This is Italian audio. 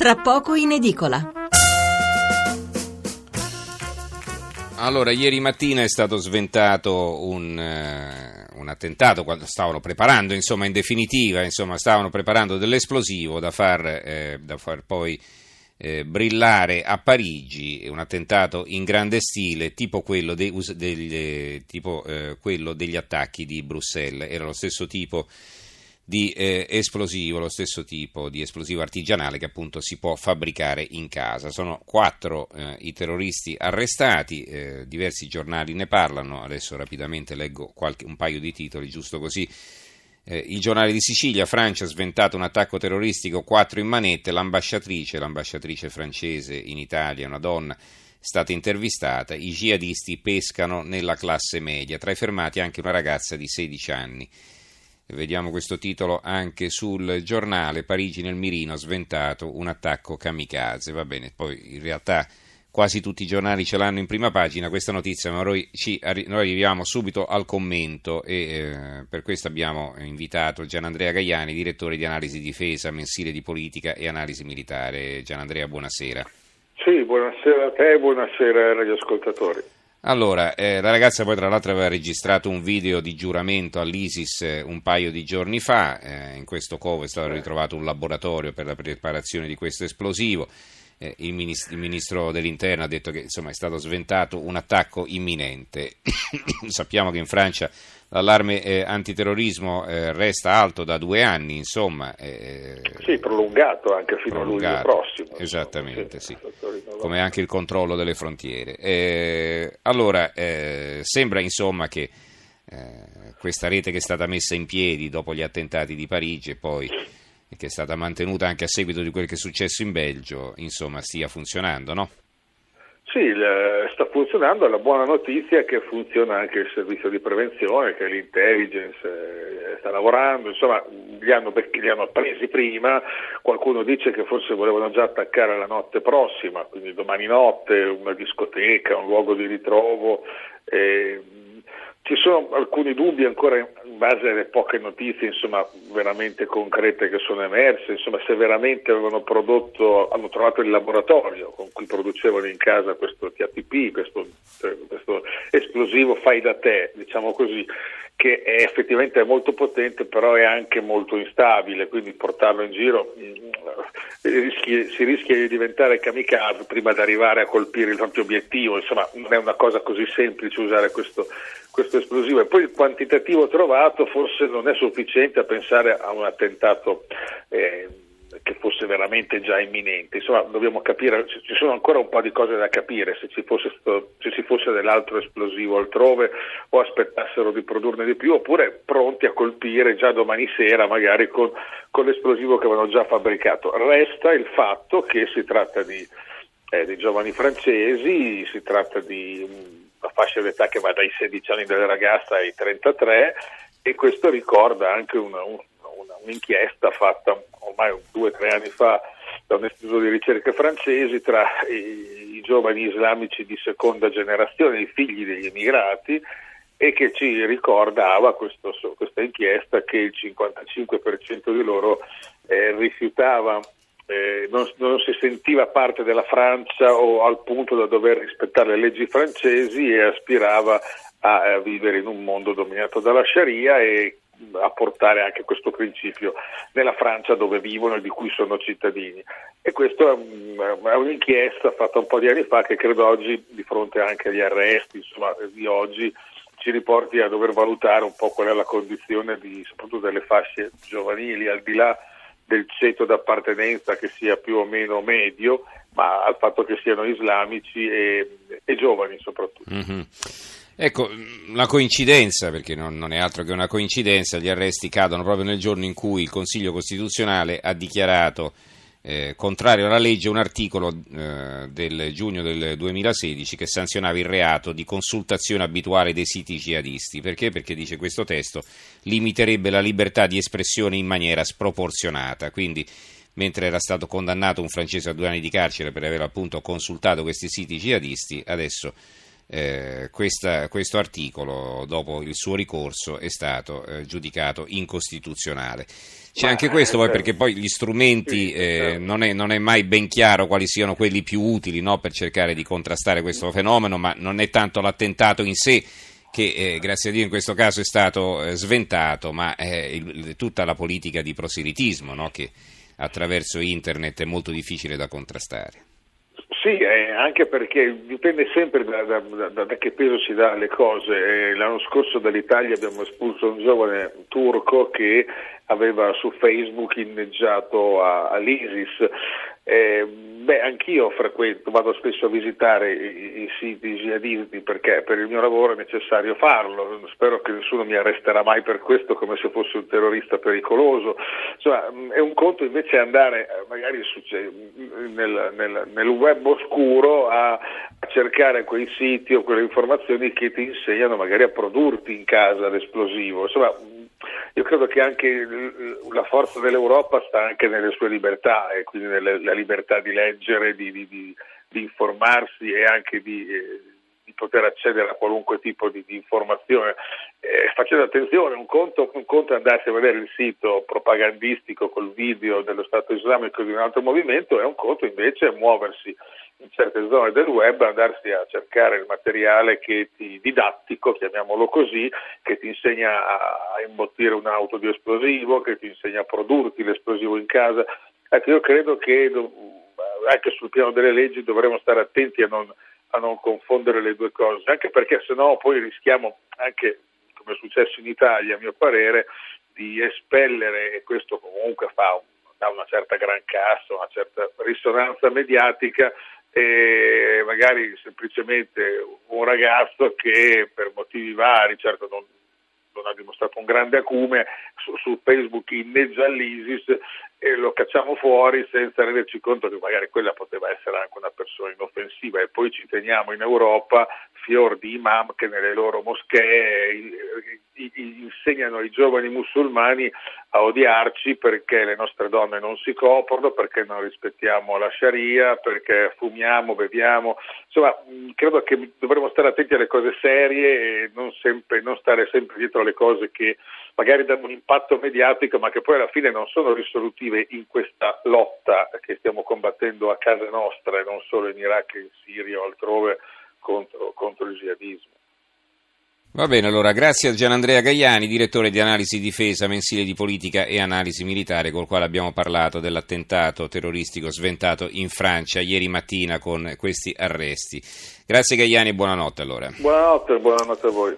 tra poco in edicola. Allora, ieri mattina è stato sventato un, eh, un attentato, quando stavano preparando, insomma, in definitiva, insomma, stavano preparando dell'esplosivo da far, eh, da far poi eh, brillare a Parigi, un attentato in grande stile, tipo quello, de, us- del, eh, tipo, eh, quello degli attacchi di Bruxelles. Era lo stesso tipo di eh, esplosivo, lo stesso tipo di esplosivo artigianale che appunto si può fabbricare in casa. Sono quattro eh, i terroristi arrestati, eh, diversi giornali ne parlano, adesso rapidamente leggo qualche, un paio di titoli, giusto così. Eh, il giornale di Sicilia, Francia sventato un attacco terroristico, quattro in manette, l'ambasciatrice, l'ambasciatrice francese in Italia, una donna, è stata intervistata, i jihadisti pescano nella classe media, tra i fermati anche una ragazza di 16 anni. Vediamo questo titolo anche sul giornale Parigi nel mirino, sventato un attacco kamikaze. Va bene, poi in realtà quasi tutti i giornali ce l'hanno in prima pagina questa notizia, ma noi, ci, noi arriviamo subito al commento e eh, per questo abbiamo invitato Gianandrea Gaiani, direttore di analisi difesa, mensile di politica e analisi militare. Gianandrea, buonasera. Sì, buonasera a te e buonasera ai radioascoltatori. Allora, eh, la ragazza poi tra l'altro aveva registrato un video di giuramento all'ISIS eh, un paio di giorni fa, eh, in questo covo è stato ritrovato un laboratorio per la preparazione di questo esplosivo, eh, il, ministro, il, ministro dell'interno ha detto che insomma, è stato sventato un attacco imminente, sappiamo che in Francia l'allarme eh, antiterrorismo eh, resta alto da due anni, insomma. Eh, sì, prolungato anche fino prolungato, a luglio prossimo. Esattamente, sì. sì. Come anche il controllo delle frontiere. Eh, allora, eh, sembra insomma che eh, questa rete che è stata messa in piedi dopo gli attentati di Parigi e poi che è stata mantenuta anche a seguito di quel che è successo in Belgio, insomma, stia funzionando, no? Sì, sta funzionando, la buona notizia è che funziona anche il servizio di prevenzione, che l'intelligence eh, sta lavorando, insomma li hanno, li hanno presi prima, qualcuno dice che forse volevano già attaccare la notte prossima, quindi domani notte una discoteca, un luogo di ritrovo. Eh, ci sono alcuni dubbi ancora in base alle poche notizie insomma, veramente concrete che sono emerse, insomma, se veramente avevano prodotto, hanno trovato il laboratorio con cui producevano in casa questo TATP, questo, questo esplosivo fai da te, diciamo così, che è effettivamente molto potente però è anche molto instabile, quindi portarlo in giro rischi, si rischia di diventare kamikaze prima di arrivare a colpire il proprio obiettivo, insomma non è una cosa così semplice usare questo, questo esplosivo e poi il quantitativo trovato forse non è sufficiente a pensare a un attentato eh, che fosse veramente già imminente. Insomma, dobbiamo capire, ci sono ancora un po' di cose da capire, se ci fosse, se ci fosse dell'altro esplosivo altrove o aspettassero di produrne di più, oppure pronti a colpire già domani sera, magari con, con l'esplosivo che avevano già fabbricato. Resta il fatto che si tratta di, eh, di giovani francesi, si tratta di una fascia d'età che va dai 16 anni della ragazza ai 33 e questo ricorda anche una, una, un'inchiesta fatta ormai due o tre anni fa da un istituto di ricerca francese tra i, i giovani islamici di seconda generazione, i figli degli immigrati, e che ci ricordava questo, questa inchiesta che il 55% di loro eh, rifiutava, eh, non, non, si sentiva parte della Francia o al punto da dover rispettare le leggi francesi e aspirava a, a vivere in un mondo dominato dalla Sharia e a portare anche questo principio nella Francia dove vivono e di cui sono cittadini. E questa è un'inchiesta fatta un po' di anni fa che credo oggi, di fronte anche agli arresti insomma, di oggi, ci riporti a dover valutare un po' qual è la condizione di, soprattutto delle fasce giovanili, al di là del ceto d'appartenenza che sia più o meno medio, ma al fatto che siano islamici e, e giovani soprattutto. Mm-hmm. Ecco, la coincidenza, perché non, non, è altro che una coincidenza, gli arresti cadono proprio nel giorno in cui il Consiglio Costituzionale ha dichiarato eh, contrario alla legge un articolo eh, del giugno del 2016 che sanzionava il reato di consultazione abituale dei siti jihadisti. Perché? Perché dice questo testo limiterebbe la libertà di espressione in maniera sproporzionata. Quindi mentre era stato condannato un francese a due anni di carcere per aver appunto consultato questi siti jihadisti, adesso eh, questa, questo articolo, dopo il suo ricorso, è stato eh, giudicato incostituzionale. C'è Ma, anche questo poi perché poi gli strumenti eh, certo. non, è, non, è, mai ben chiaro quali siano quelli più utili no, per cercare di contrastare questo fenomeno, ma non è tanto l'attentato in sé che eh, grazie a Dio in questo caso è stato eh, sventato, ma eh, il, tutta la politica di proselitismo no? che attraverso internet è molto difficile da contrastare. Sì, eh, anche perché dipende sempre da, da, da, da, che peso si dà alle cose. Eh, l'anno scorso dall'Italia abbiamo espulso un giovane turco che aveva su Facebook inneggiato all'ISIS. Eh, beh, anch'io frequento, vado spesso a visitare i, i siti jihadisti perché per il mio lavoro è necessario farlo. Spero che nessuno mi arresterà mai per questo come se fosse un terrorista pericoloso. Insomma, è un conto invece andare eh, magari nel, nel, nel web oscuro a, a cercare quei siti o quelle informazioni che ti insegnano magari a produrti in casa l'esplosivo. Insomma, io credo che anche la forza dell'Europa sta anche nelle sue libertà e quindi nella libertà di leggere, di, di, di, di informarsi e anche di, eh, di, poter accedere a qualunque tipo di, informazione. Eh, facendo attenzione, un conto, un conto è andarsi a vedere il sito propagandistico col video dello Stato islamico di un altro movimento e un conto invece è muoversi in certe zone del web andarsi a cercare il materiale che ti, didattico, chiamiamolo così, che ti insegna a imbottire un'auto di esplosivo, che ti insegna a produrti l'esplosivo in casa. Ecco, io credo che anche sul piano delle leggi dovremmo stare attenti a non, a non confondere le due cose, anche perché sennò poi rischiamo anche, come è successo in Italia, a mio parere, di espellere, e questo comunque fa dà una certa gran cassa, una certa risonanza mediatica, e magari semplicemente un ragazzo che per motivi vari, certo non, non ha dimostrato un grande acume, su, su Facebook inneggia all'ISIS e lo cacciamo fuori senza renderci conto che magari quella poteva essere anche una persona inoffensiva. E poi ci teniamo in Europa fior di imam che nelle loro moschee insegnano ai giovani musulmani a odiarci perché le nostre donne non si coprono, perché non rispettiamo la Sharia, perché fumiamo, beviamo. Insomma, credo che dovremmo stare attenti alle cose serie e non, sempre, non stare sempre dietro alle cose che magari danno un impatto mediatico ma che poi alla fine non sono risolutive in questa lotta che stiamo combattendo a casa nostra e non solo in Iraq, in Siria o altrove contro, contro il jihadismo. Va bene, allora grazie a Gianandrea Gaiani, direttore di analisi difesa mensile di politica e analisi militare, col quale abbiamo parlato dell'attentato terroristico sventato in Francia ieri mattina con questi arresti. Grazie Gaiani e buonanotte allora. Buonanotte, buonanotte a voi.